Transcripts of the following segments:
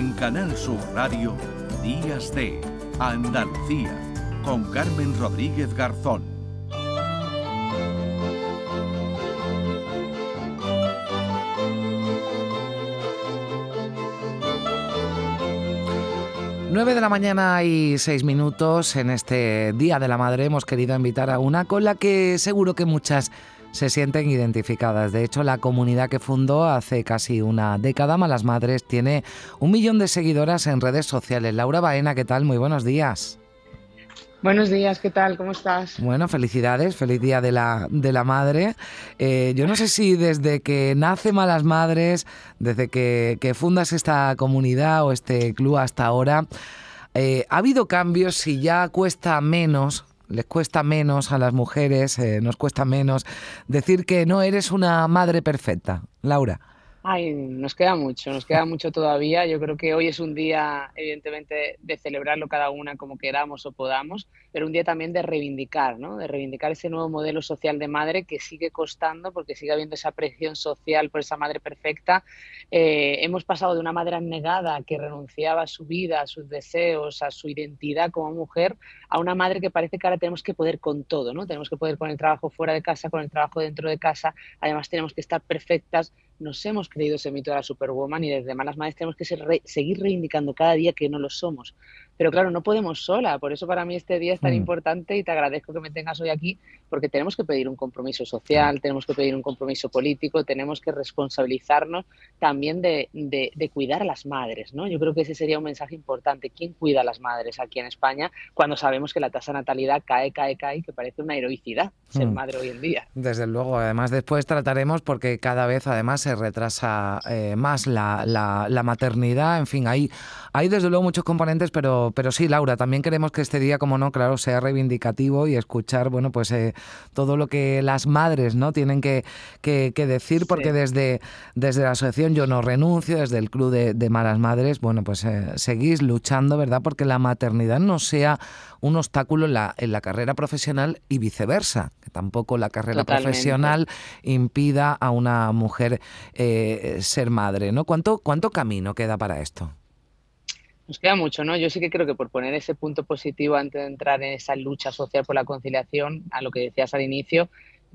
En Canal Sur Radio, Días de Andalucía, con Carmen Rodríguez Garzón. 9 de la mañana y 6 minutos. En este Día de la Madre hemos querido invitar a una con la que seguro que muchas se sienten identificadas. De hecho, la comunidad que fundó hace casi una década, Malas Madres, tiene un millón de seguidoras en redes sociales. Laura Baena, ¿qué tal? Muy buenos días. Buenos días, ¿qué tal? ¿Cómo estás? Bueno, felicidades, feliz día de la, de la madre. Eh, yo no sé si desde que nace Malas Madres, desde que, fundas esta comunidad o este club hasta ahora, eh, ¿ha habido cambios si ya cuesta menos les cuesta menos a las mujeres, eh, nos cuesta menos decir que no eres una madre perfecta. Laura. Ay, nos queda mucho, nos queda mucho todavía. Yo creo que hoy es un día, evidentemente, de celebrarlo cada una como queramos o podamos, pero un día también de reivindicar, ¿no? De reivindicar ese nuevo modelo social de madre que sigue costando porque sigue habiendo esa presión social por esa madre perfecta. Eh, hemos pasado de una madre abnegada que renunciaba a su vida, a sus deseos, a su identidad como mujer, a una madre que parece que ahora tenemos que poder con todo, ¿no? Tenemos que poder con el trabajo fuera de casa, con el trabajo dentro de casa. Además, tenemos que estar perfectas nos hemos creído ese mito de la Superwoman y desde Malas Madres tenemos que seguir reivindicando cada día que no lo somos. Pero claro, no podemos sola, por eso para mí este día es tan mm. importante y te agradezco que me tengas hoy aquí, porque tenemos que pedir un compromiso social, tenemos que pedir un compromiso político, tenemos que responsabilizarnos también de, cuidar a las madres, ¿no? Yo creo que ese sería un mensaje importante. ¿Quién cuida a las madres aquí en España cuando sabemos que la tasa de natalidad cae, cae, cae, que parece una heroicidad ser mm. madre hoy en día? Desde luego, además después trataremos porque cada vez además se retrasa eh, más la, la, maternidad, en fin, hay, hay desde luego muchos componentes, pero pero, sí, Laura, también queremos que este día, como no, claro, sea reivindicativo y escuchar, bueno, pues eh, todo lo que las madres, ¿no? Tienen que, que, decir, porque desde, desde la asociación Yo No Renuncio, desde el Club de, Malas Madres, bueno, pues eh, seguís luchando, ¿verdad? Porque la maternidad no sea un obstáculo en la, en la carrera profesional y viceversa, que tampoco la carrera profesional impida a una mujer eh, ser madre, ¿no? ¿Cuánto, ¿Cuánto camino queda para esto? Nos queda mucho, ¿no? Yo sí que creo que por poner ese punto positivo antes de entrar en esa lucha social por la conciliación, a lo que decías al inicio,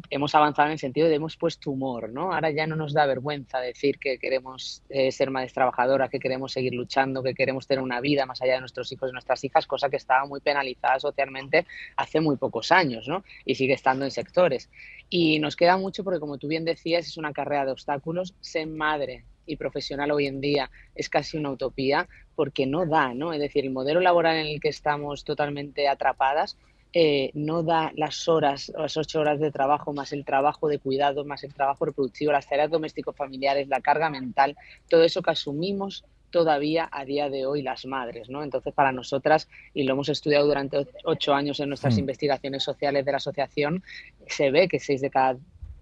hemos avanzado en el sentido de hemos puesto humor, ¿no? Ahora ya no nos da vergüenza decir que queremos eh, ser madres trabajadoras, que queremos seguir luchando, que queremos tener una vida más allá de nuestros hijos y nuestras hijas, cosa que estaba muy penalizada socialmente hace muy pocos años, ¿no? Y sigue estando en sectores. Y nos queda mucho porque, como tú bien decías, es una carrera de obstáculos. Ser madre y profesional hoy en día es casi una utopía porque no da, ¿no? Es decir, el modelo laboral en el que estamos totalmente atrapadas eh, no da las horas, las ocho horas de trabajo, más el trabajo de cuidado, más el trabajo reproductivo, las tareas doméstico-familiares, la carga mental, todo eso que asumimos todavía a día de hoy las madres, ¿no? Entonces, para nosotras, y lo hemos estudiado durante ocho años en nuestras mm. investigaciones sociales de la asociación, se ve que seis de cada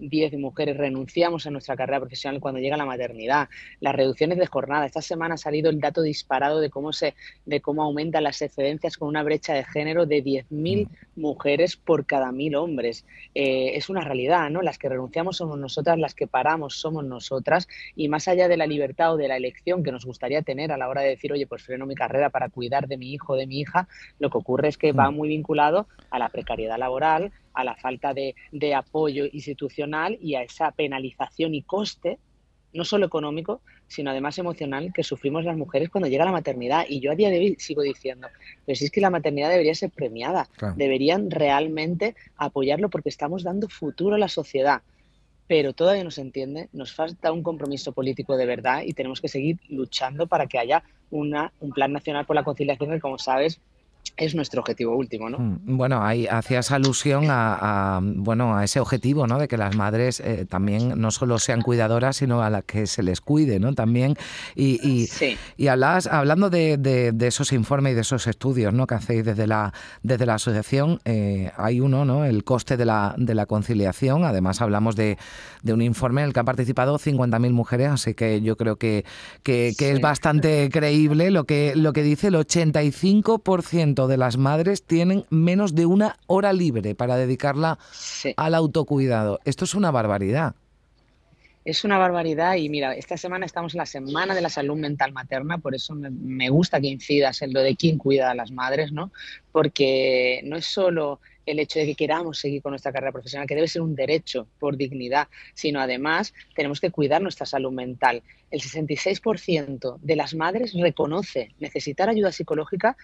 10 mujeres renunciamos a nuestra carrera profesional cuando llega la maternidad, las reducciones de jornada. Esta semana ha salido el dato disparado de cómo se de cómo aumentan las excedencias con una brecha de género de 10.000 mm. mujeres por cada 1.000 hombres. Eh, es una realidad, ¿no? Las que renunciamos somos nosotras, las que paramos somos nosotras y más allá de la libertad o de la elección que nos gustaría tener a la hora de decir, oye, pues freno mi carrera para cuidar de mi hijo o de mi hija, lo que ocurre es que va mm. muy vinculado a la precariedad laboral, a la falta de, apoyo institucional y a esa penalización y coste, no solo económico, sino además emocional que sufrimos las mujeres cuando llega la maternidad. Y yo a día de hoy sigo diciendo, pero si es que la maternidad debería ser premiada, deberían realmente apoyarlo porque estamos dando futuro a la sociedad. Pero todavía no se entiende, nos falta un compromiso político de verdad y tenemos que seguir luchando para que haya una, un plan nacional por la conciliación que, como sabes, es nuestro objetivo último, ¿no? Mm, bueno, ahí hacías alusión a, bueno a ese objetivo, ¿no? De que las madres eh, también no solo sean cuidadoras, sino a las que se les cuide, ¿no? También y y, y hablas, hablando de, de, esos informes y de esos estudios, ¿no? Que hacéis desde la desde la asociación, eh, hay uno, ¿no? El coste de la de la conciliación. Además hablamos de, de un informe en el que han participado 50.000 mujeres, así que yo creo que que, que es bastante creíble lo que lo que dice el 85% de las madres tienen menos de una hora libre para dedicarla al autocuidado. Esto es una barbaridad. Es una barbaridad y mira, esta semana estamos en la Semana de la Salud Mental Materna, por eso me, gusta que incidas en lo de quién cuida a las madres, ¿no? Porque no es solo el hecho de que queramos seguir con nuestra carrera profesional, que debe ser un derecho por dignidad, sino además tenemos que cuidar nuestra salud mental. El 66% de las madres reconoce necesitar ayuda psicológica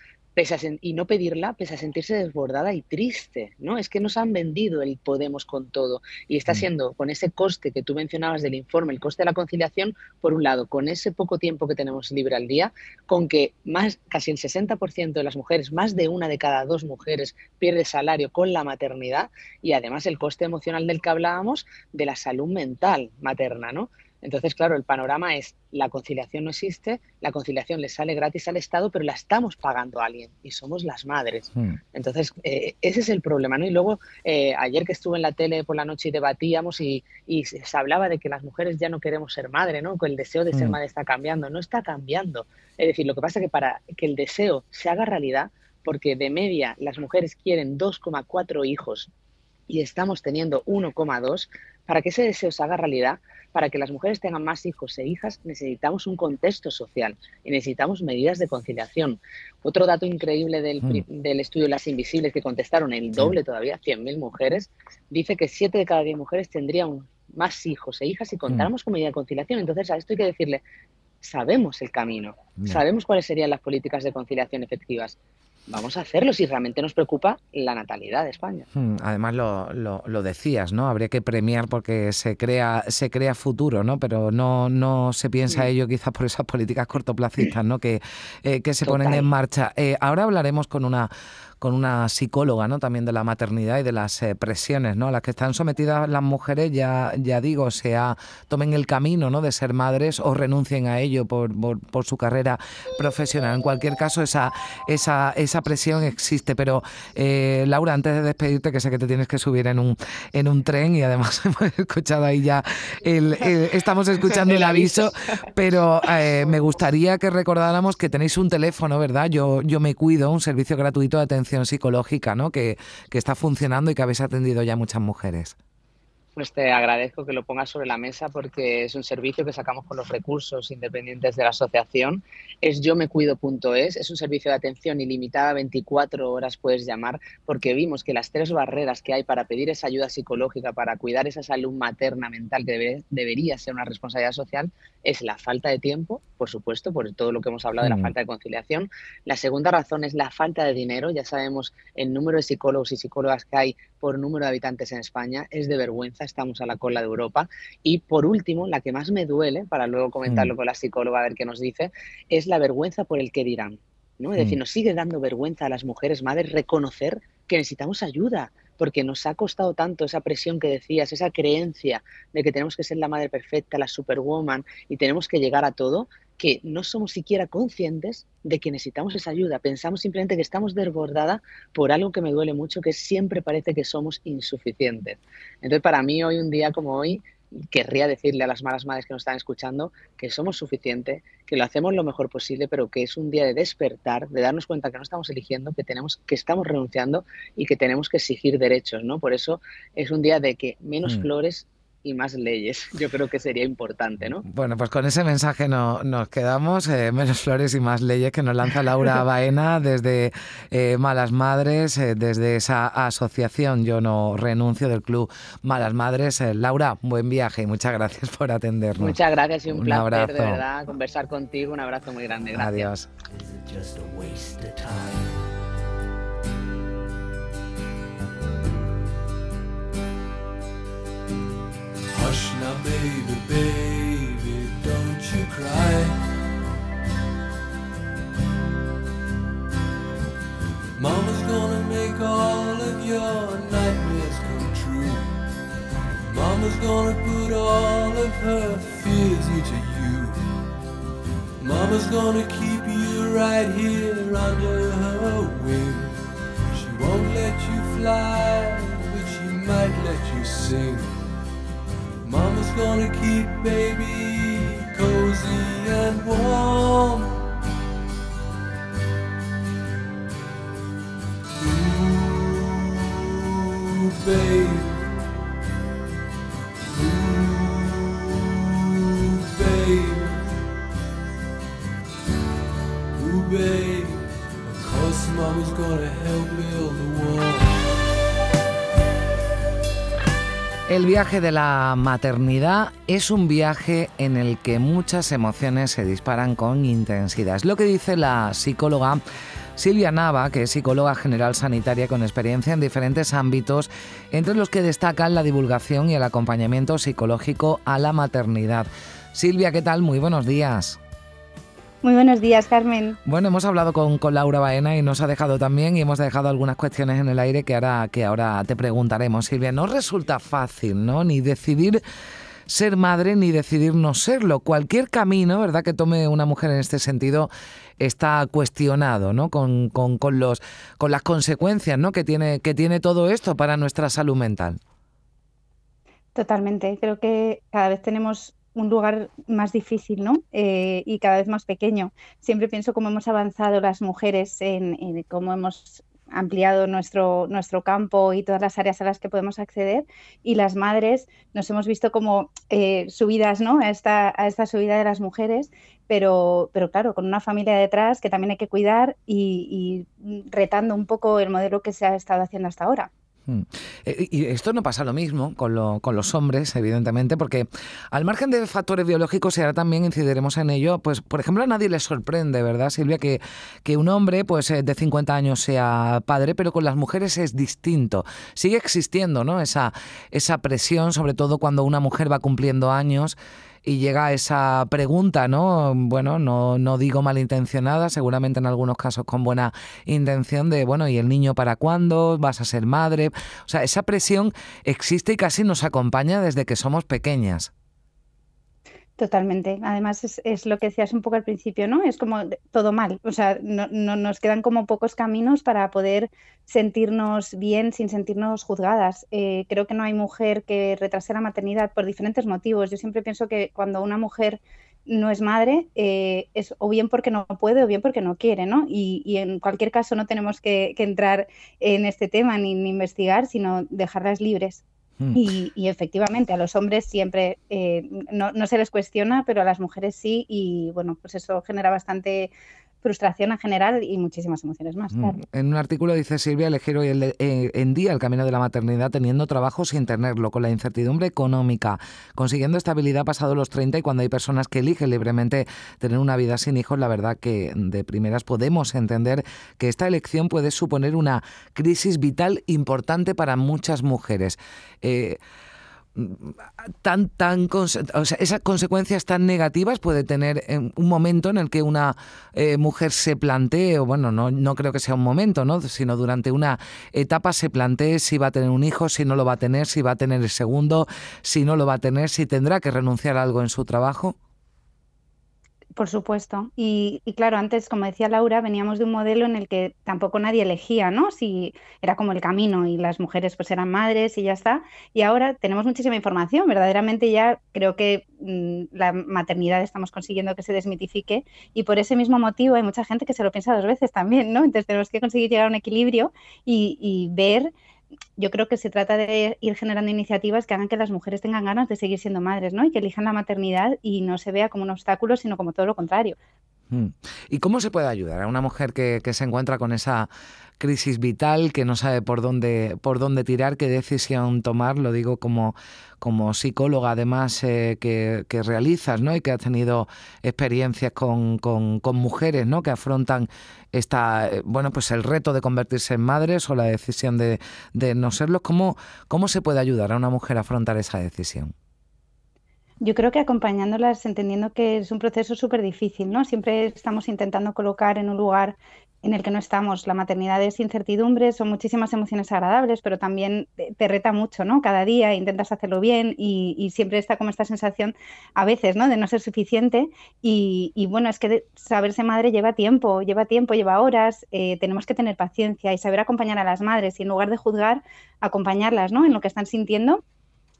y no pedirla, pese a sentirse desbordada y triste, ¿no? Es que nos han vendido el podemos con todo y está mm. siendo con ese coste que tú mencionabas del informe, el coste de la conciliación, por un lado, con ese poco tiempo que tenemos libre al día, con que más casi el 60% de las mujeres, más de una de cada dos mujeres pierde salario con la maternidad y además el coste emocional del que hablábamos de la salud mental materna, ¿no? Entonces, claro, el panorama es la conciliación no existe, la conciliación le sale gratis al Estado, pero la estamos pagando a alguien y somos las madres. Hmm. Entonces, eh, ese es el problema, ¿no? Y luego, eh, ayer que estuve en la tele por la noche y debatíamos y, se hablaba de que las mujeres ya no queremos ser madre, ¿no? Que el deseo de ser hmm. madre está cambiando. No está cambiando. Es decir, lo que pasa es que para que el deseo se haga realidad, porque de media las mujeres quieren 2,4 hijos y estamos teniendo 1,2, para que ese deseo se haga realidad, para que las mujeres tengan más hijos e hijas, necesitamos un contexto social y necesitamos medidas de conciliación. Otro dato increíble del, mm. estudio de las invisibles que contestaron el doble todavía, 100.000 mujeres, dice que 7 de cada 10 mujeres tendrían más hijos e hijas si contáramos mm. con medida de conciliación. Entonces a esto hay que decirle, sabemos el camino, sabemos cuáles serían las políticas de conciliación efectivas, vamos a hacerlo si realmente nos preocupa la natalidad de España. Hmm, además lo, lo, decías, ¿no? Habría que premiar porque se crea, se crea futuro, ¿no? Pero no, no se piensa ello quizás por esas políticas cortoplacistas, ¿no? Que, eh, que se ponen en marcha. Eh, ahora hablaremos con una con una psicóloga ¿no? también de la maternidad y de las eh, presiones ¿no? a las que están sometidas las mujeres, ya, ya digo, sea tomen el camino ¿no? de ser madres o renuncien a ello por, por, su carrera profesional. En cualquier caso, esa, esa, esa presión existe. Pero, eh, Laura, antes de despedirte, que sé que te tienes que subir en un, en un tren y además hemos escuchado ahí ya, el, estamos escuchando el aviso, pero eh, me gustaría que recordáramos que tenéis un teléfono, ¿verdad? Yo, yo me cuido, un servicio gratuito de atención psicológica ¿no? que, que está funcionando y que habéis atendido ya muchas mujeres. Pues te agradezco que lo pongas sobre la mesa porque es un servicio que sacamos con los recursos independientes de la asociación. Es yo me cuido.es, es un servicio de atención ilimitada, 24 horas puedes llamar, porque vimos que las tres barreras que hay para pedir esa ayuda psicológica, para cuidar esa salud materna mental que debería ser una responsabilidad social, es la falta de tiempo, por supuesto, por todo lo que hemos hablado de la mm. falta de conciliación. La segunda razón es la falta de dinero. Ya sabemos el número de psicólogos y psicólogas que hay por número de habitantes en España. Es de vergüenza, estamos a la cola de Europa. Y por último, la que más me duele, para luego comentarlo mm. con la psicóloga a ver qué nos dice, es la vergüenza por el que dirán. ¿no? Es decir, mm. nos sigue dando vergüenza a las mujeres madres reconocer que necesitamos ayuda, porque nos ha costado tanto esa presión que decías, esa creencia de que tenemos que ser la madre perfecta, la superwoman y tenemos que llegar a todo, que no somos siquiera conscientes de que necesitamos esa ayuda. Pensamos simplemente que estamos desbordada por algo que me duele mucho, que siempre parece que somos insuficientes. Entonces, para mí, hoy, un día como hoy, querría decirle a las malas madres que nos están escuchando que somos suficientes, que lo hacemos lo mejor posible, pero que es un día de despertar, de darnos cuenta que no estamos eligiendo, que tenemos, que estamos renunciando y que tenemos que exigir derechos, ¿no? Por eso es un día de que menos mm. flores y más leyes. Yo creo que sería importante, ¿no? Bueno, pues con ese mensaje no, nos quedamos. Eh, menos flores y más leyes que nos lanza Laura Baena desde eh, Malas Madres, eh, desde esa asociación Yo No Renuncio del Club Malas Madres. Laura, buen viaje y muchas gracias por atendernos. Muchas gracias y un, placer, de verdad, conversar contigo. Un abrazo muy grande. Gracias. Adiós. Hush now, baby, baby, don't you cry. Mama's gonna make all of your nightmares come true. Mama's gonna put all of her fears into you. Mama's gonna keep you right here under her wing. She won't let you fly, but she might let you sing. Mama's gonna keep baby cozy and warm. Ooh, babe. Viaje de la maternidad es un viaje en el que muchas emociones se disparan con intensidad. Es lo que dice la psicóloga Silvia Nava, que es psicóloga general sanitaria con experiencia en diferentes ámbitos, entre los que destacan la divulgación y el acompañamiento psicológico a la maternidad. Silvia, ¿qué tal? Muy buenos días. Muy buenos días, Carmen. Bueno, hemos hablado con, con, Laura Baena y nos ha dejado también y hemos dejado algunas cuestiones en el aire que ahora, que ahora te preguntaremos, Silvia. No resulta fácil, ¿no? Ni decidir ser madre ni decidir no serlo. Cualquier camino, ¿verdad?, que tome una mujer en este sentido está cuestionado, ¿no? Con, con, con, los, con las consecuencias, ¿no? Que tiene, que tiene todo esto para nuestra salud mental. Totalmente. Creo que cada vez tenemos un lugar más difícil, ¿no? Eh, y cada vez más pequeño. Siempre pienso cómo hemos avanzado las mujeres en, cómo hemos ampliado nuestro, nuestro campo y todas las áreas a las que podemos acceder y las madres nos hemos visto como eh, subidas ¿no? a, esta, subida de las mujeres, pero, pero claro, con una familia detrás que también hay que cuidar y retando un poco el modelo que se ha estado haciendo hasta ahora. Mm. Eh, y esto no pasa lo mismo con, los hombres, evidentemente, porque al margen de factores biológicos, y ahora también incidiremos en ello, pues por ejemplo a nadie le sorprende, ¿verdad, Silvia, que, que un hombre pues eh, de 50 años sea padre, pero con las mujeres es distinto. Sigue existiendo ¿no? esa, esa presión, sobre todo cuando una mujer va cumpliendo años y llega esa pregunta, ¿no? Bueno, no, no digo malintencionada, seguramente en algunos casos con buena intención de, bueno, ¿y el niño para cuándo? ¿Vas a ser madre? O sea, esa presión existe y casi nos acompaña desde que somos pequeñas. Totalmente. Además, es, lo que decías un poco al principio, ¿no? Es como todo mal. O sea, no, no, nos quedan como pocos caminos para poder sentirnos bien sin sentirnos juzgadas. Eh, creo que no hay mujer que retrase la maternidad por diferentes motivos. Yo siempre pienso que cuando una mujer no es madre, eh, es o bien porque no puede o bien porque no quiere, ¿no? Y, y en cualquier caso no tenemos que, entrar en este tema ni investigar, sino dejarlas libres. Mm. Y, efectivamente, a los hombres siempre eh, no, no, se les cuestiona, pero a las mujeres sí, y bueno, pues eso genera bastante frustración en general y muchísimas emociones más. Mm. En un artículo dice Silvia, elegir hoy el eh, en día el camino de la maternidad teniendo trabajo sin tenerlo, con la incertidumbre económica, consiguiendo estabilidad pasado los 30 y cuando hay personas que eligen libremente tener una vida sin hijos, la verdad que de primeras podemos entender que esta elección puede suponer una crisis vital importante para muchas mujeres. Eh, tan tan esas consecuencias tan negativas puede tener en un momento en el que una eh, mujer se plantee o bueno no no creo que sea un momento no sino durante una etapa se plantee si va a tener un hijo si no lo va a tener si va a tener el segundo si no lo va a tener si tendrá que renunciar a algo en su trabajo por supuesto. Y, claro, antes, como decía Laura, veníamos de un modelo en el que tampoco nadie elegía, ¿no? Si era como el camino y las mujeres pues eran madres y ya está. Y ahora tenemos muchísima información. Verdaderamente ya creo que mm, la maternidad estamos consiguiendo que se desmitifique y por ese mismo motivo hay mucha gente que se lo piensa dos veces también, ¿no? Entonces tenemos que conseguir llegar a un equilibrio y, y ver yo creo que se trata de ir generando iniciativas que hagan que las mujeres tengan ganas de seguir siendo madres, ¿no? Y que elijan la maternidad y no se vea como un obstáculo, sino como todo lo contrario. Mm. ¿Y cómo se puede ayudar a una mujer que, se encuentra con esa crisis vital, que no sabe por dónde, por dónde tirar, qué decisión tomar, lo digo como, como psicóloga además eh, que, realizas, ¿no? Y que has tenido experiencias con, con, mujeres, ¿no? Que afrontan esta, eh, bueno, pues el reto de convertirse en madres o la decisión de, de no serlo. ¿Cómo, ¿Cómo se puede ayudar a una mujer a afrontar esa decisión? Yo creo que acompañándolas, entendiendo que es un proceso súper difícil, ¿no? Siempre estamos intentando colocar en un lugar en el que no estamos. La maternidad es incertidumbre, son muchísimas emociones agradables, pero también te reta mucho, ¿no? Cada día intentas hacerlo bien y, siempre está como esta sensación a veces, ¿no? De no ser suficiente. Y, bueno, es que saberse madre lleva tiempo, lleva tiempo, lleva horas. Eh, tenemos que tener paciencia y saber acompañar a las madres y en lugar de juzgar, acompañarlas, ¿no? En lo que están sintiendo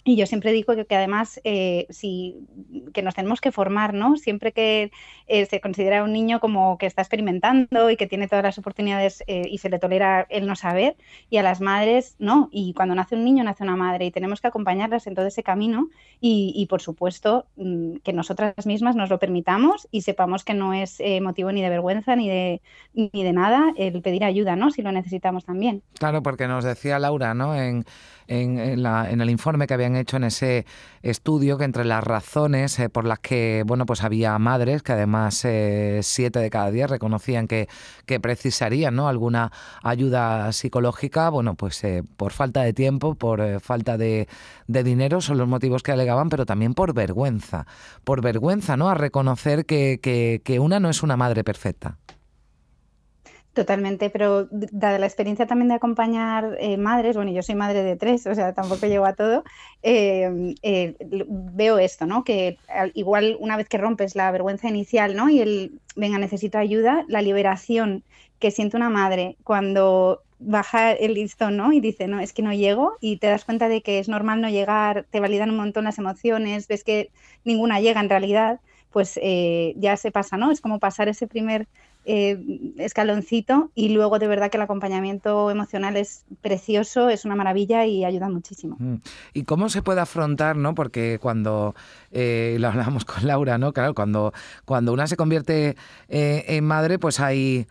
Y yo siempre digo que, además eh, si, que nos tenemos que formar, ¿no? Siempre que eh, se considera un niño como que está experimentando y que tiene todas las oportunidades eh, y se le tolera el no saber, y a las madres no. Y cuando nace un niño, nace una madre y tenemos que acompañarlas en todo ese camino y, por supuesto mm, que nosotras mismas nos lo permitamos y sepamos que no es motivo ni de vergüenza ni de, ni de nada el pedir ayuda, ¿no? Si lo necesitamos también. Claro, porque nos decía Laura, ¿no? En, en el informe que habían hecho en ese estudio que entre las razones eh, por las que bueno pues había madres que además eh, siete de cada diez reconocían que, que precisarían ¿no? alguna ayuda psicológica bueno pues eh, por falta de tiempo por falta de, de, dinero son los motivos que alegaban pero también por vergüenza. Por vergüenza no a reconocer que, que, que una no es una madre perfecta Totalmente, pero dada la experiencia también de acompañar eh, madres, bueno, yo soy madre de tres, o sea, tampoco llego a todo, em, eh, veo esto, ¿no? Que igual una vez que rompes la vergüenza inicial, ¿no? Y el, venga, necesito ayuda, la liberación que siente una madre cuando baja el listón, ¿no? Y dice, no, es que no llego y te das cuenta de que es normal no llegar, te validan un montón las emociones, ves que ninguna llega en realidad, pues eh, ya se pasa, ¿no? Es como pasar ese primer eh, escaloncito y luego de verdad que el acompañamiento emocional es precioso, es una maravilla y ayuda muchísimo. Mm. ¿Y cómo se puede afrontar, no? Porque cuando, eh, lo hablamos con Laura, ¿no? Claro, cuando, cuando una se convierte eh, en madre, pues hay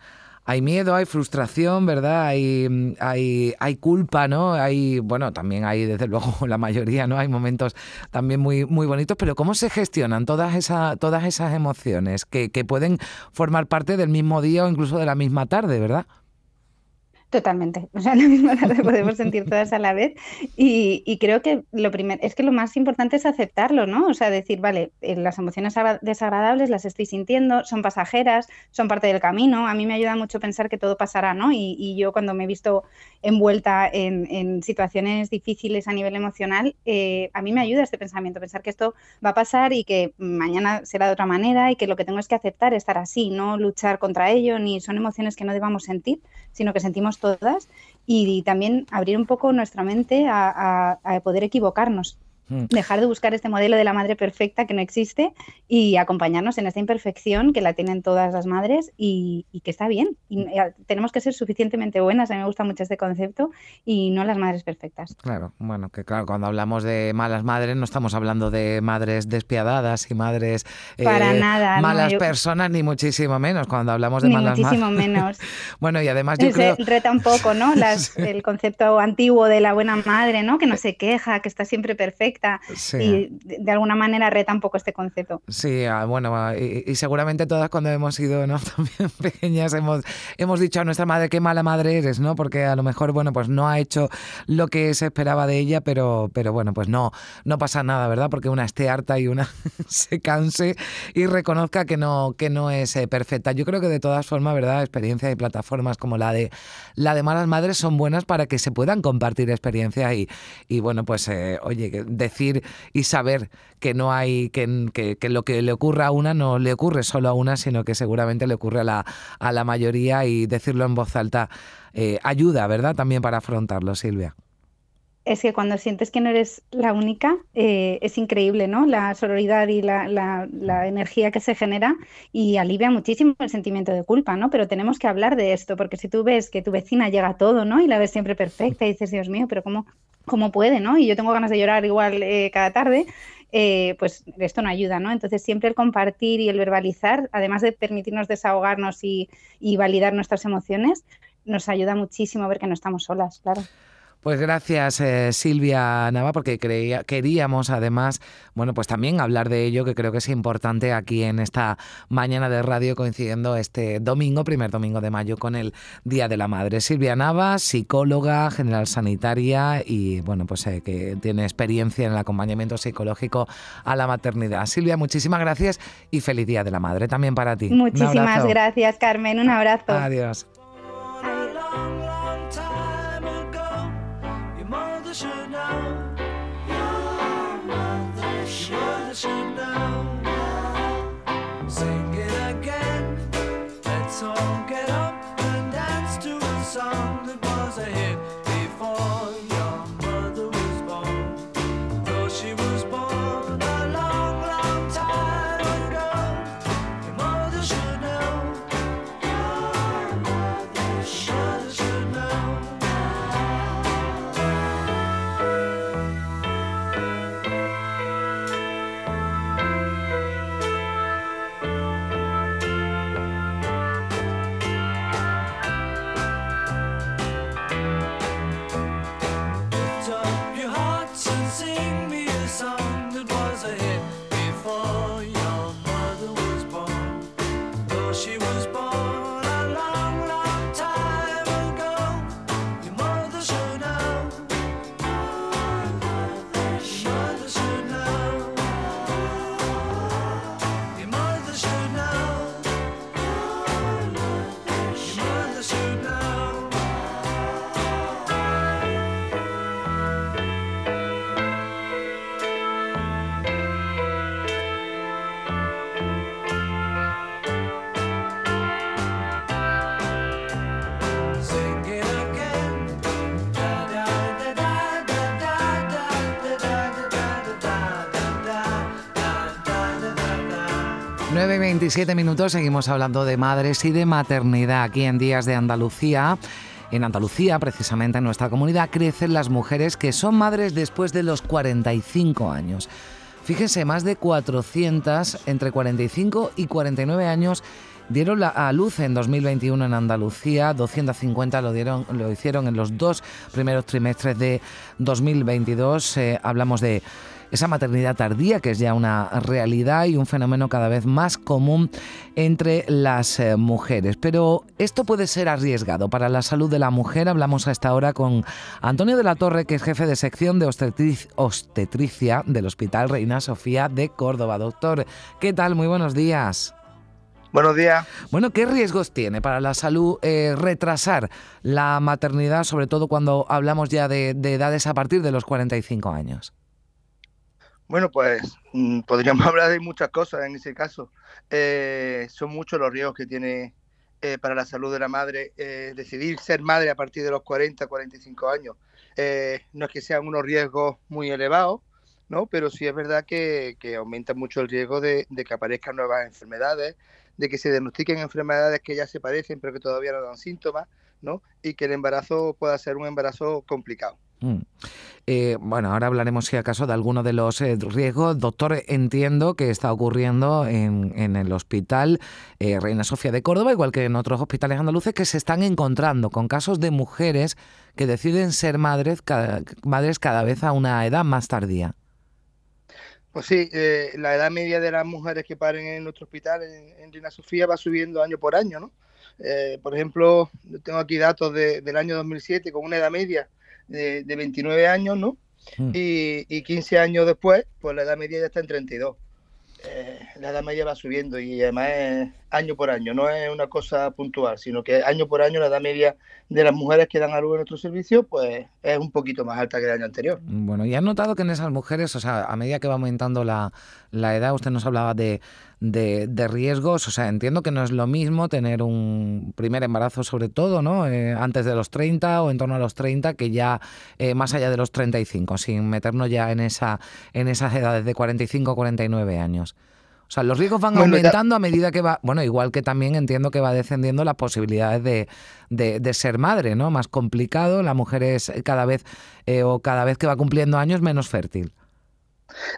hay miedo, hay frustración, ¿verdad? Hay, hay, hay culpa, ¿no? Hay, bueno, también hay, desde luego, la mayoría, ¿no? Hay momentos también muy, muy bonitos, pero ¿cómo se gestionan todas, esas todas esas emociones que, que pueden formar parte del mismo día o incluso de la misma tarde, ¿verdad? Totalmente, o sea, la misma tarde podemos sentir todas a la vez y, creo que lo primero, es que lo más importante es aceptarlo, ¿no? O sea, decir, vale, eh, las emociones desagradables las estoy sintiendo, son pasajeras, son parte del camino, a mí me ayuda mucho pensar que todo pasará, ¿no? Y, yo cuando me he visto envuelta en, situaciones difíciles a nivel emocional, eh, a mí me ayuda este pensamiento, pensar que esto va a pasar y que mañana será de otra manera y que lo que tengo es que aceptar, estar así, no luchar contra ello, ni son emociones que no debamos sentir, sino que sentimos todas y, también abrir un poco nuestra mente a poder equivocarnos. Mm. Dejar de buscar este modelo de la madre perfecta que no existe y acompañarnos en esta imperfección que la tienen todas las madres y, que está bien. Y eh, tenemos que ser suficientemente buenas, a mí me gusta mucho este concepto, y no las madres perfectas. Claro, bueno, que claro, cuando hablamos de malas madres no estamos hablando de madres despiadadas y madres eh, Para nada, malas personas, ni muchísimo menos cuando hablamos de ni malas muchísimo menos. bueno, y además yo creo... Reta un poco, ¿no? El concepto antiguo de la buena madre, ¿no? Que no se queja, que está siempre perfecta y de, alguna manera reta un poco este concepto. Sí, ah, bueno, ah, y, seguramente todas cuando hemos sido ¿no? también pequeñas hemos, hemos dicho a nuestra madre qué mala madre eres, ¿no? Porque a lo mejor, bueno, pues no ha hecho lo que se esperaba de ella, pero, pero bueno, pues no, no pasa nada, ¿verdad? Porque una esté harta y una se canse y reconozca que no, que no es eh, perfecta. Yo creo que de todas formas, ¿verdad? Experiencias y plataformas como la de la de Malas Madres son buenas para que se puedan compartir experiencias y, y bueno, pues eh, oye, de decir y saber que no hay, que, que, lo que le ocurra a una no le ocurre solo a una, sino que seguramente le ocurre a la, a la mayoría y decirlo en voz alta eh, ayuda, ¿verdad? También para afrontarlo, Silvia es que cuando sientes que no eres la única, eh, es increíble, ¿no? La sororidad y la, la, energía que se genera y alivia muchísimo el sentimiento de culpa, ¿no? Pero tenemos que hablar de esto, porque si tú ves que tu vecina llega a todo, ¿no? Y la ves siempre perfecta y dices, Dios mío, pero ¿cómo, cómo puede, ¿no? Y yo tengo ganas de llorar igual eh, cada tarde, eh, pues esto no ayuda, ¿no? Entonces siempre el compartir y el verbalizar, además de permitirnos desahogarnos y, y validar nuestras emociones, nos ayuda muchísimo a ver que no estamos solas, claro. Pues gracias eh, Silvia Nava, porque creía, queríamos además, bueno, pues también hablar de ello, que creo que es importante aquí en esta mañana de radio coincidiendo este domingo, primer domingo de mayo, con el Día de la Madre. Silvia Nava, psicóloga, general sanitaria y, bueno, pues eh, que tiene experiencia en el acompañamiento psicológico a la maternidad. Silvia, muchísimas gracias y feliz Día de la Madre también para ti. Muchísimas gracias, Carmen. Un abrazo. Adiós. same. 9 y 27 minutos seguimos hablando de madres y de maternidad aquí en Días de Andalucía. En Andalucía, precisamente en nuestra comunidad, crecen las mujeres que son madres después de los 45 años. Fíjense, más de 400 entre 45 y 49 años dieron a luz en 2021 en Andalucía, 250 lo, dieron, lo hicieron en los dos primeros trimestres de 2022. Eh, hablamos de esa maternidad tardía, que es ya una realidad y un fenómeno cada vez más común entre las eh, mujeres. Pero esto puede ser arriesgado para la salud de la mujer. Hablamos a esta hora con Antonio de la Torre, que es jefe de sección de obstetricia del Hospital Reina Sofía de Córdoba. Doctor, ¿qué tal? Muy buenos días. Buenos días. Bueno, ¿qué riesgos tiene para la salud eh, retrasar la maternidad, sobre todo cuando hablamos ya de, de edades a partir de los 45 años? Bueno, pues mm, podríamos hablar de muchas cosas en ese caso. Eh, son muchos los riesgos que tiene eh, para la salud de la madre eh, decidir ser madre a partir de los 40, 45 años. no es que sean unos riesgos muy elevados, ¿no? pero sí es verdad que, aumenta mucho el riesgo de, de, que aparezcan nuevas enfermedades, de que se diagnostiquen enfermedades que ya se parecen pero que todavía no dan síntomas, ¿no? y que el embarazo pueda ser un embarazo complicado. Mm. Eh, bueno, ahora hablaremos si acaso de alguno de los eh, riesgos. Doctor, entiendo que está ocurriendo en, el hospital eh, Reina Sofía de Córdoba, igual que en otros hospitales andaluces, que se están encontrando con casos de mujeres que deciden ser madres cada, madres cada vez a una edad más tardía. Pues sí, la edad media de las mujeres que paren en nuestro hospital en, Reina Sofía va subiendo año por año, ¿no? por ejemplo, tengo aquí datos del año 2007 con una edad media de, 29 años, ¿no? Hmm. Y, y, 15 años después, pues la edad media ya está en 32. Eh, la edad media va subiendo y además es año por año, no es una cosa puntual, sino que año por año la edad media de las mujeres que dan a luz en nuestro servicio pues es un poquito más alta que el año anterior. Bueno, y has notado que en esas mujeres, o sea, a medida que va aumentando la, edad, usted nos hablaba de, de, riesgos, o sea, entiendo que no es lo mismo tener un primer embarazo sobre todo, ¿no? Eh, antes de los 30 o en torno a los 30 que ya eh, más allá de los 35, sin meternos ya en, esa, en esas edades de 45 o 49 años. O sea, los riesgos van aumentando a medida que va, bueno, igual que también entiendo que va descendiendo las posibilidades de, de, ser madre, ¿no? Más complicado, la mujer es cada vez eh, o cada vez que va cumpliendo años menos fértil.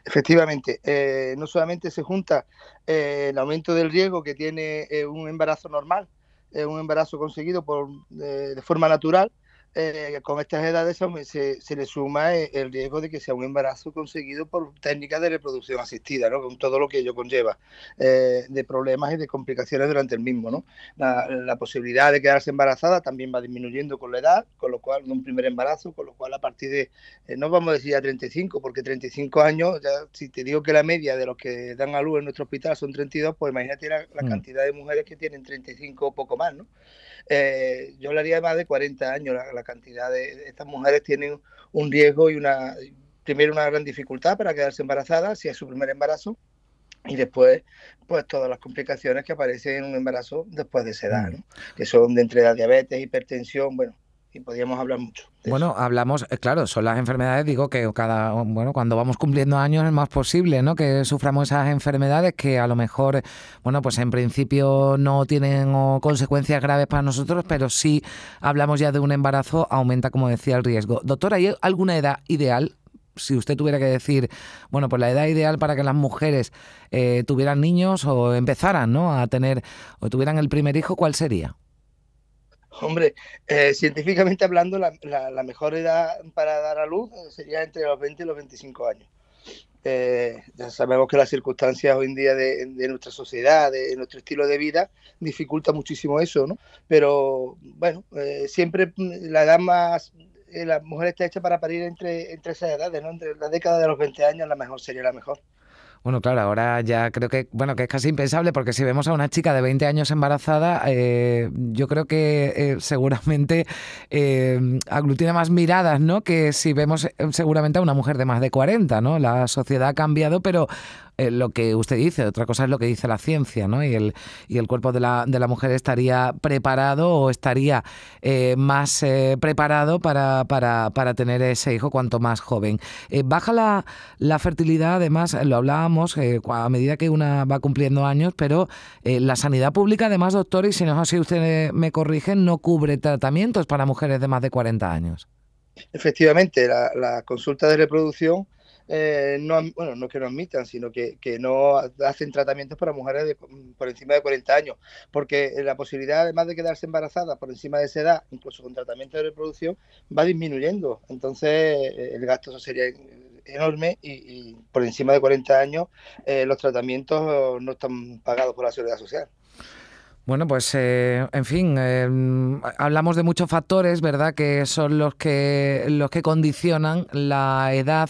Efectivamente, eh, no solamente se junta eh, el aumento del riesgo que tiene un embarazo normal, un embarazo conseguido por, de forma natural, eh, con estas edades se, se, le suma eh, el riesgo de que sea un embarazo conseguido por técnicas de reproducción asistida, ¿no? con todo lo que ello conlleva, eh, de problemas y de complicaciones durante el mismo. ¿no? La, posibilidad de quedarse embarazada también va disminuyendo con la edad, con lo cual, un primer embarazo, con lo cual a partir de, no vamos a decir a 35, porque 35 años, ya, si te digo que la media de los que dan a luz en nuestro hospital son 32, pues imagínate la, mm. cantidad de mujeres que tienen 35 o poco más. ¿no? Eh, yo hablaría de más de 40 años. La, cantidad de, estas mujeres tienen un riesgo y una, primero una gran dificultad para quedarse embarazadas si es su primer embarazo y después pues todas las complicaciones que aparecen en un embarazo después de esa edad, mm. que son de entre la diabetes, hipertensión, bueno, y podríamos hablar mucho. Bueno, hablamos, eh, claro, son las enfermedades, digo que cada, bueno, cuando vamos cumpliendo años es más posible, ¿no? Que suframos esas enfermedades que a lo mejor, bueno, pues en principio no tienen consecuencias graves para nosotros, pero sí hablamos ya de un embarazo, aumenta, como decía, el riesgo. Doctora, ¿hay alguna edad ideal si usted tuviera que decir, bueno, pues la edad ideal para que las mujeres eh, tuvieran niños o empezaran ¿no? a tener o tuvieran el primer hijo, ¿cuál sería? Hombre, eh, científicamente hablando, la, mejor edad para dar a luz eh, sería entre los 20 y los 25 años. Eh, ya sabemos que las circunstancias hoy en día de, nuestra sociedad, de, nuestro estilo de vida, dificulta muchísimo eso, ¿no? Pero bueno, siempre la edad más, la mujer está hecha para parir entre, entre esas edades, ¿no? Entre la década de los 20 años, la mejor sería la mejor. Bueno, claro, ahora ya creo que, bueno, que es casi impensable porque si vemos a una chica de 20 años embarazada, eh, yo creo que eh, seguramente eh, aglutina más miradas, ¿no? Que si vemos seguramente a una mujer de más de 40, ¿no? La sociedad ha cambiado, pero eh, lo que usted dice, otra cosa es lo que dice la ciencia, ¿no? Y el, y el cuerpo de la, de la mujer estaría preparado o estaría eh, más preparado para, para, para, tener ese hijo cuanto más joven. baja la, la, fertilidad, además, lo hablábamos a medida que una va cumpliendo años, pero la sanidad pública, además, doctor, y si no así, usted me corrige, no cubre tratamientos para mujeres de más de 40 años. Efectivamente, la consulta de reproducción eh, no, bueno, no que no admitan, sino que, no hacen tratamientos para mujeres por encima de 40 años, porque la posibilidad, además de quedarse embarazada por encima de esa edad, incluso con tratamiento de reproducción, va disminuyendo. Entonces, eh, el gasto sería enorme y, por encima de 40 años eh, los tratamientos no están pagados por la seguridad social. Bueno, pues eh, en fin, eh, hablamos de muchos factores, ¿verdad? Que son los que los que condicionan la edad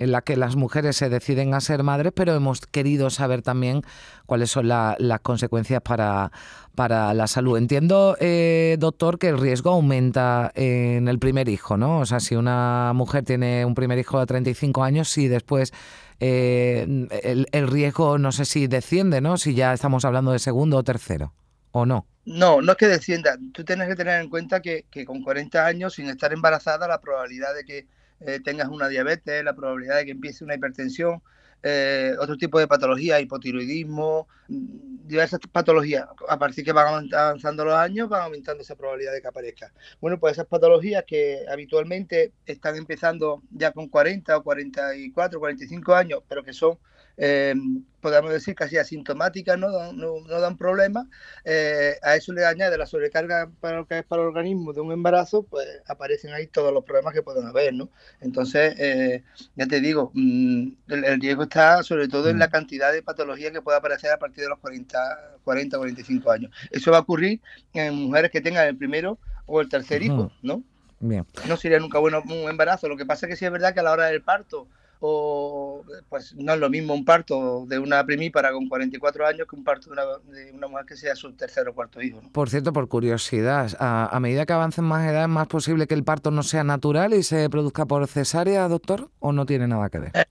en la que las mujeres se deciden a ser madres, pero hemos querido saber también cuáles son las consecuencias para, para la salud. Entiendo, eh, doctor, que el riesgo aumenta en el primer hijo, ¿no? O sea, si una mujer tiene un primer hijo de 35 años, si después el, el riesgo no sé si desciende, ¿no? Si ya estamos hablando de segundo o tercero. ¿O no? No, no es que descienda. Tú tienes que tener en cuenta que, con 40 años, sin estar embarazada, la probabilidad de que eh, tengas una diabetes, la probabilidad de que empiece una hipertensión, eh, otro tipo de patología, hipotiroidismo, mm, diversas patologías. A partir que van avanzando los años, van aumentando esa probabilidad de que aparezca. Bueno, pues esas patologías que habitualmente están empezando ya con 40 o 44, 45 años, pero que son eh, podemos decir casi asintomáticas, no dan, no, dan problemas, eh, a eso le añade la sobrecarga para lo que es para el organismo de un embarazo, pues aparecen ahí todos los problemas que pueden haber, ¿no? Entonces, eh, ya te digo, mm, el, riesgo está sobre todo en la mm. cantidad de patologías que puede aparecer a partir de los 40, 40 45 años. Eso va a ocurrir en mujeres que tengan el primero o el tercer hijo, ¿no? Bien. No sería nunca bueno un embarazo. Lo que pasa es que sí es verdad que a la hora del parto o pues no es lo mismo un parto de una primípara con 44 años que un parto de una, de una mujer que sea su tercer o cuarto hijo. Por cierto, por curiosidad, a, medida que avancen más edad, ¿es más posible que el parto no sea natural y se produzca por cesárea, doctor? ¿O no tiene nada que ver? Eh,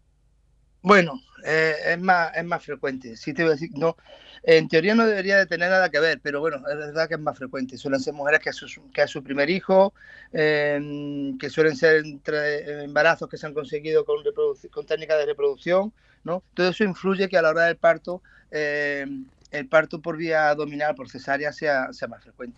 bueno, eh, es, más, es más frecuente. Sí te voy a decir, no, en teoría no debería de tener nada que ver, pero bueno, es verdad que es más frecuente. Suelen ser mujeres que a su, primer hijo, em, que suelen ser entre embarazos que se han conseguido con, con técnicas de reproducción, ¿no? Todo eso influye que a la hora del parto em, el parto por vía abdominal, por cesárea, sea, sea más frecuente.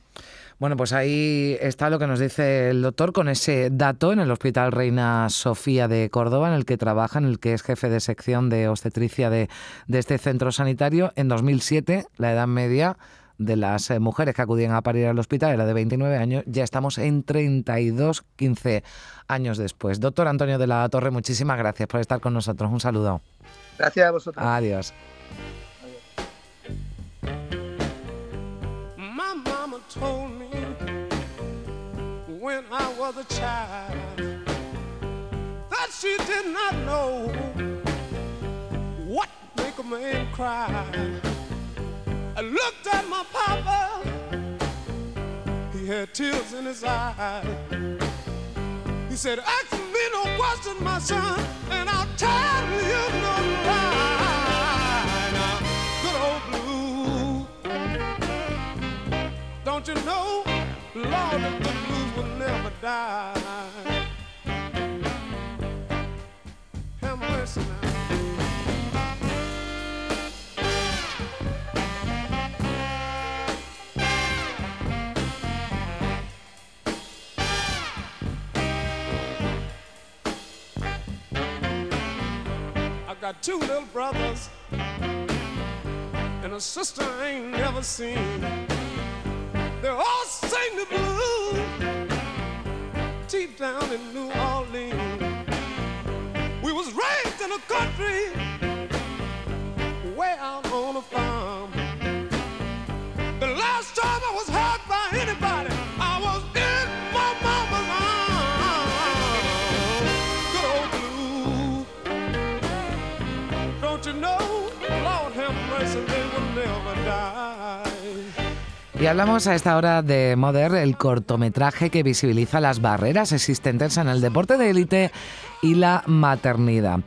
Bueno, pues ahí está lo que nos dice el doctor con ese dato en el Hospital Reina Sofía de Córdoba, en el que trabaja, en el que es jefe de sección de obstetricia de, este centro sanitario. En 2007, la edad media de las eh, mujeres que acudían a parir al hospital era de 29 años, ya estamos en 32, 15 años después. Doctor Antonio de la Torre, muchísimas gracias por estar con nosotros. Un saludo. Gracias a vosotros. Adiós. When I was a child that she did not know what make a man cry. I looked at my papa, he had tears in his eyes. He said, Ask me no question, my son, and I'll tell you no don't you know, Lord, the blues will never die. Have mercy now. I got two little brothers and a sister I ain't never seen. They all sing the blues deep down in New Orleans. We was raised in a country way out on a farm. The last time I was hurt by anybody, I was in my mama's arms. Good old blue. Don't you know, Lord have mercy, they will never die. Y hablamos a esta hora de Mother, el cortometraje que visibiliza las barreras existentes en el deporte de élite y la maternidad.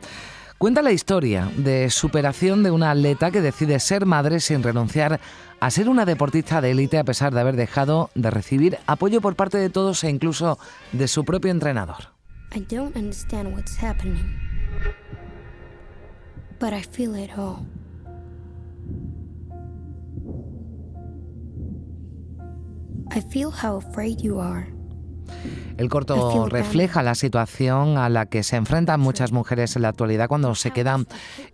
Cuenta la historia de superación de una atleta que decide ser madre sin renunciar a ser una deportista de élite a pesar de haber dejado de recibir apoyo por parte de todos e incluso de su propio entrenador. I feel how afraid you are. El corto refleja la situación a la que se enfrentan muchas mujeres en la actualidad cuando se quedan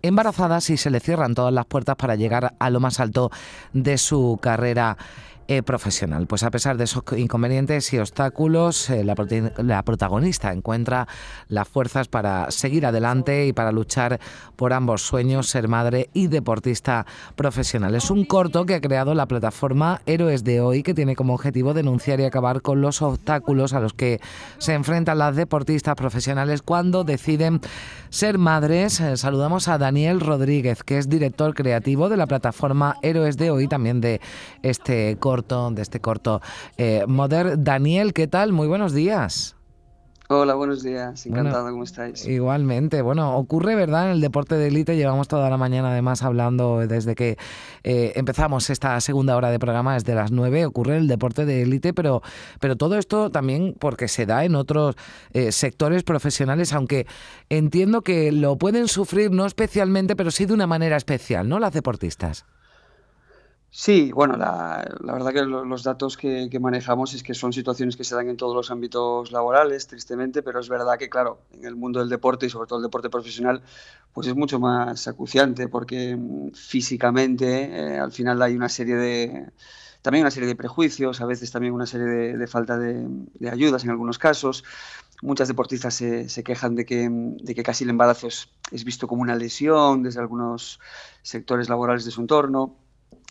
embarazadas y se le cierran todas las puertas para llegar a lo más alto de su carrera eh, profesional. Pues a pesar de esos inconvenientes y obstáculos, eh, la, protagonista encuentra las fuerzas para seguir adelante y para luchar por ambos sueños, ser madre y deportista profesional. Es un corto que ha creado la plataforma Héroes de Hoy, que tiene como objetivo denunciar y acabar con los obstáculos a los que se enfrentan las deportistas profesionales cuando deciden ser madres. Eh, saludamos a Daniel Rodríguez, que es director creativo de la plataforma Héroes de Hoy, también de este corto de este corto eh, Moder. Daniel, ¿qué tal? Muy buenos días. Hola, buenos días. Encantado, ¿cómo estáis? Igualmente. Bueno, ocurre, ¿verdad? En el deporte de élite llevamos toda la mañana además hablando desde que eh, empezamos esta segunda hora de programa desde las 9. Ocurre el deporte de élite, pero, pero todo esto también porque se da en otros eh, sectores profesionales, aunque entiendo que lo pueden sufrir no especialmente, pero sí de una manera especial, ¿no? Las deportistas. Sí, bueno, la, verdad que los datos que, manejamos es que son situaciones que se dan en todos los ámbitos laborales, tristemente, pero es verdad que, claro, en el mundo del deporte y sobre todo el deporte profesional, pues es mucho más acuciante porque mm, físicamente eh, al final hay una serie de también una serie de prejuicios, a veces también una serie de, falta de, ayudas en algunos casos. Muchas deportistas se, quejan de que, de que, casi el embarazo es, es visto como una lesión desde algunos sectores laborales de su entorno.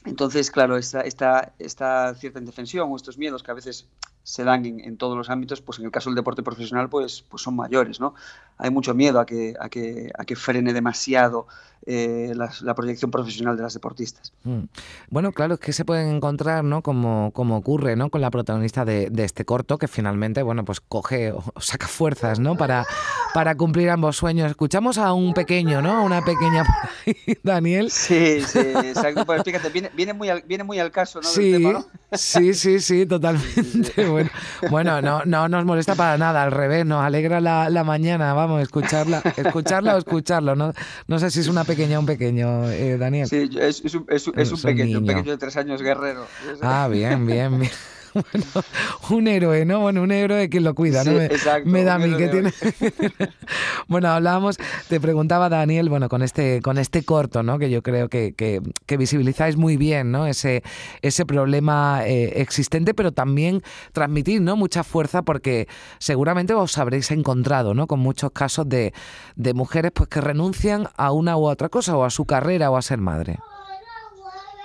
Entonces, claro, esta, esta, cierta indefensión o estos miedos que a veces se dan en, todos los ámbitos, pues en el caso del deporte profesional, pues, pues son mayores, ¿no? Hay mucho miedo a que, a que, a que frene demasiado eh, la, proyección profesional de las deportistas. Mm. Bueno, claro, es que se pueden encontrar, ¿no? Como, como ocurre, ¿no? Con la protagonista de, este corto, que finalmente, bueno, pues coge o saca fuerzas, ¿no? Para, para cumplir ambos sueños. Escuchamos a un pequeño, ¿no? Una pequeña Daniel. Sí, sí, exacto. Pues fíjate, viene, viene, muy al, viene muy al caso, ¿no? Sí, sí, sí, sí, totalmente. Bueno, bueno, no, no nos molesta para nada, al revés, nos alegra la, la mañana, vamos, escucharla, escucharla o escucharlo. No, no sé si es una pequeña un pequeño, eh, Daniel. Sí, es, es, un, es, es un pequeño, un pequeño de tres años guerrero. Ah, bien, bien, bien. Bueno, un héroe, ¿no? Bueno, un héroe que lo cuida, ¿no? me, da a mí que tiene. bueno, hablábamos, te preguntaba Daniel, bueno, con este, con este corto, ¿no? Que yo creo que, que, visibilizáis muy bien, ¿no? Ese, ese problema eh, existente, pero también transmitir, ¿no? Mucha fuerza porque seguramente os habréis encontrado, ¿no? Con muchos casos de, de mujeres pues que renuncian a una u otra cosa, o a su carrera o a ser madre.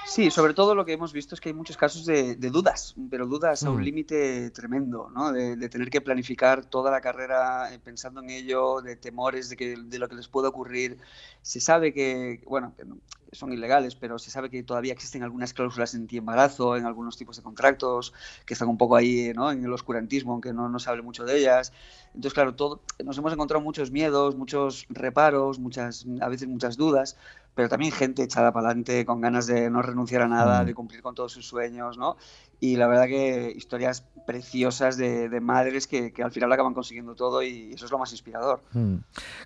Sí, sobre todo lo que hemos visto es que hay muchos casos de, dudas, pero dudas a un mm. límite tremendo, ¿no? De, tener que planificar toda la carrera eh, pensando en ello, de temores de, que, de lo que les puede ocurrir. Se sabe que, bueno, que son ilegales, pero se sabe que todavía existen algunas cláusulas anti-embarazo en algunos tipos de contratos, que están un poco ahí ¿no? en el oscurantismo, aunque no, no se hable mucho de ellas. Entonces, claro, todo, nos hemos encontrado muchos miedos, muchos reparos, muchas, a veces muchas dudas, pero también gente echada para adelante con ganas de no renunciar a nada, mm. de cumplir con todos sus sueños, ¿no? Y la verdad que historias preciosas de, madres que, al final acaban consiguiendo todo y eso es lo más inspirador. Mm.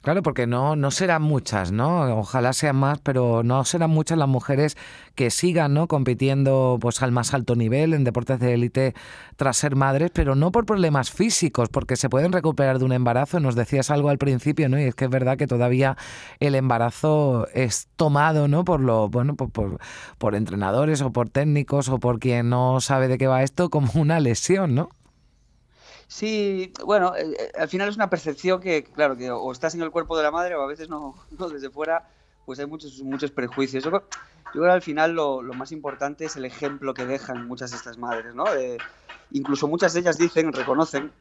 Claro, porque no, no serán muchas, ¿no? Ojalá sean más, pero no serán muchas las mujeres que sigan, ¿no? Compitiendo pues al más alto nivel en deportes de élite tras ser madres, pero no por problemas físicos, porque se pueden recuperar de un embarazo. Nos decías algo al principio, ¿no? Y es que es verdad que todavía el embarazo es tomado, ¿no? Por lo, bueno, por, por, entrenadores o por técnicos o por quien no sabe de qué va esto como una lesión. ¿no? Sí, bueno, eh, eh, al final es una percepción que, claro, que o estás en el cuerpo de la madre o a veces no, desde fuera, pues hay muchos, muchos prejuicios. Yo, creo que al final lo, más importante es el ejemplo que dejan muchas de estas madres, ¿no? incluso muchas de ellas dicen, reconocen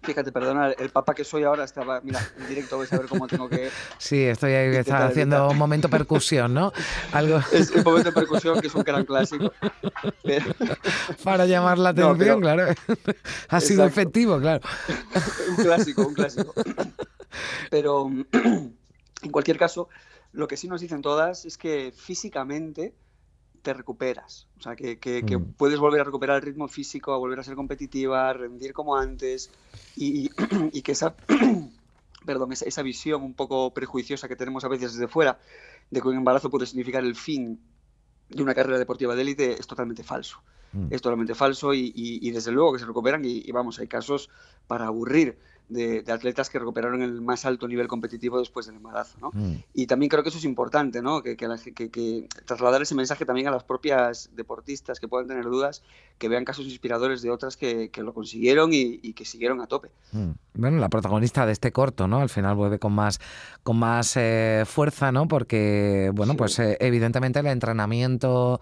Fíjate, perdona, el papá que soy ahora estaba, mira, en directo vais a ver cómo tengo que... Sí, estoy ahí, está haciendo un momento percusión, ¿no? Algo... Es un momento de percusión que es un gran clásico. Para llamar la atención, claro. Ha sido efectivo, claro. un clásico, un clásico. Pero En cualquier caso, lo que sí nos dicen todas es que físicamente te recuperas. O sea, que, mm. puedes volver a recuperar el ritmo físico, a volver a ser competitiva, a rendir como antes y, que esa, perdón, esa, visión un poco prejuiciosa que tenemos a veces desde fuera de que un embarazo puede significar el fin de una carrera deportiva de élite es totalmente falso. Mm. Es totalmente falso y, desde luego que se recuperan y, vamos, hay casos para aburrir de, atletas que recuperaron el más alto nivel competitivo después del embarazo. ¿no? Mm. Y también creo que eso es importante, ¿no? que, que, trasladar ese mensaje también a las propias deportistas que puedan tener dudas, que vean casos inspiradores de otras que, lo consiguieron y, que siguieron a tope. Mm. Bueno, la protagonista de este corto, ¿no? Al final vuelve con más, con más eh, fuerza, ¿no? Porque, bueno, pues eh, evidentemente el entrenamiento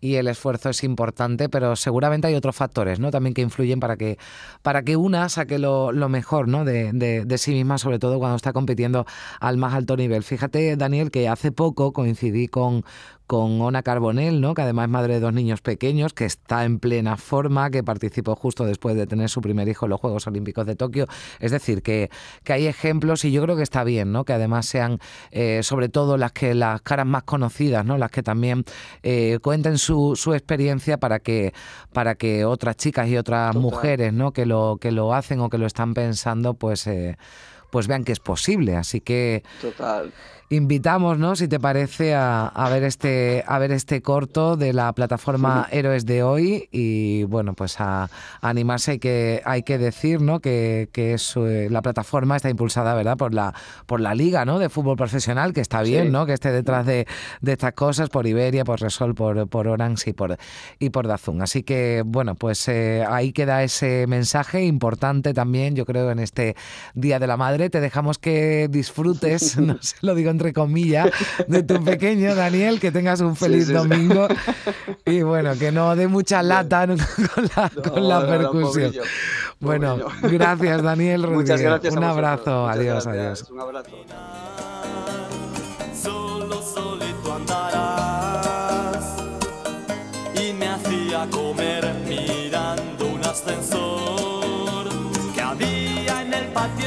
y el esfuerzo es importante, pero seguramente hay otros factores, ¿no? También que influyen para que, para que una saque lo, mejor, ¿no? De, de, sí misma, sobre todo cuando está compitiendo al más alto nivel. Fíjate, Daniel, que hace poco coincidí con, con Ona Carbonell, ¿no? que además es madre de dos niños pequeños, que está en plena forma, que participó justo después de tener su primer hijo en los Juegos Olímpicos de Tokio. Es decir, que, que hay ejemplos y yo creo que está bien, ¿no? que además sean eh, sobre todo las que las caras más conocidas, ¿no? las que también eh, cuenten su, su, experiencia para que, para que otras chicas y otras mujeres ¿no? que, lo, que lo hacen o que lo están pensando, pues, eh, pues vean que es posible. Así que... Total invitamos, ¿no? Si te parece, a, ver este a ver este corto de la plataforma Héroes de hoy y bueno, pues a, animarse hay que hay que decir, ¿no? Que, que es, eh, la plataforma está impulsada, ¿verdad? Por la por la liga, ¿no? De fútbol profesional que está bien, ¿no? Que esté detrás de, estas cosas por Iberia, por Resol, por por Orange y por y por Dazun. Así que bueno, pues eh, ahí queda ese mensaje importante también, yo creo, en este Día de la Madre. Te dejamos que disfrutes, no se lo digo entre comillas, de tu pequeño Daniel, que tengas un feliz domingo y bueno, que no dé mucha lata con la, percusión. bueno, gracias Daniel Muchas gracias. Un abrazo, adiós, adiós. Un abrazo. Solo solito andarás y me hacía comer mirando un ascensor que había en el patio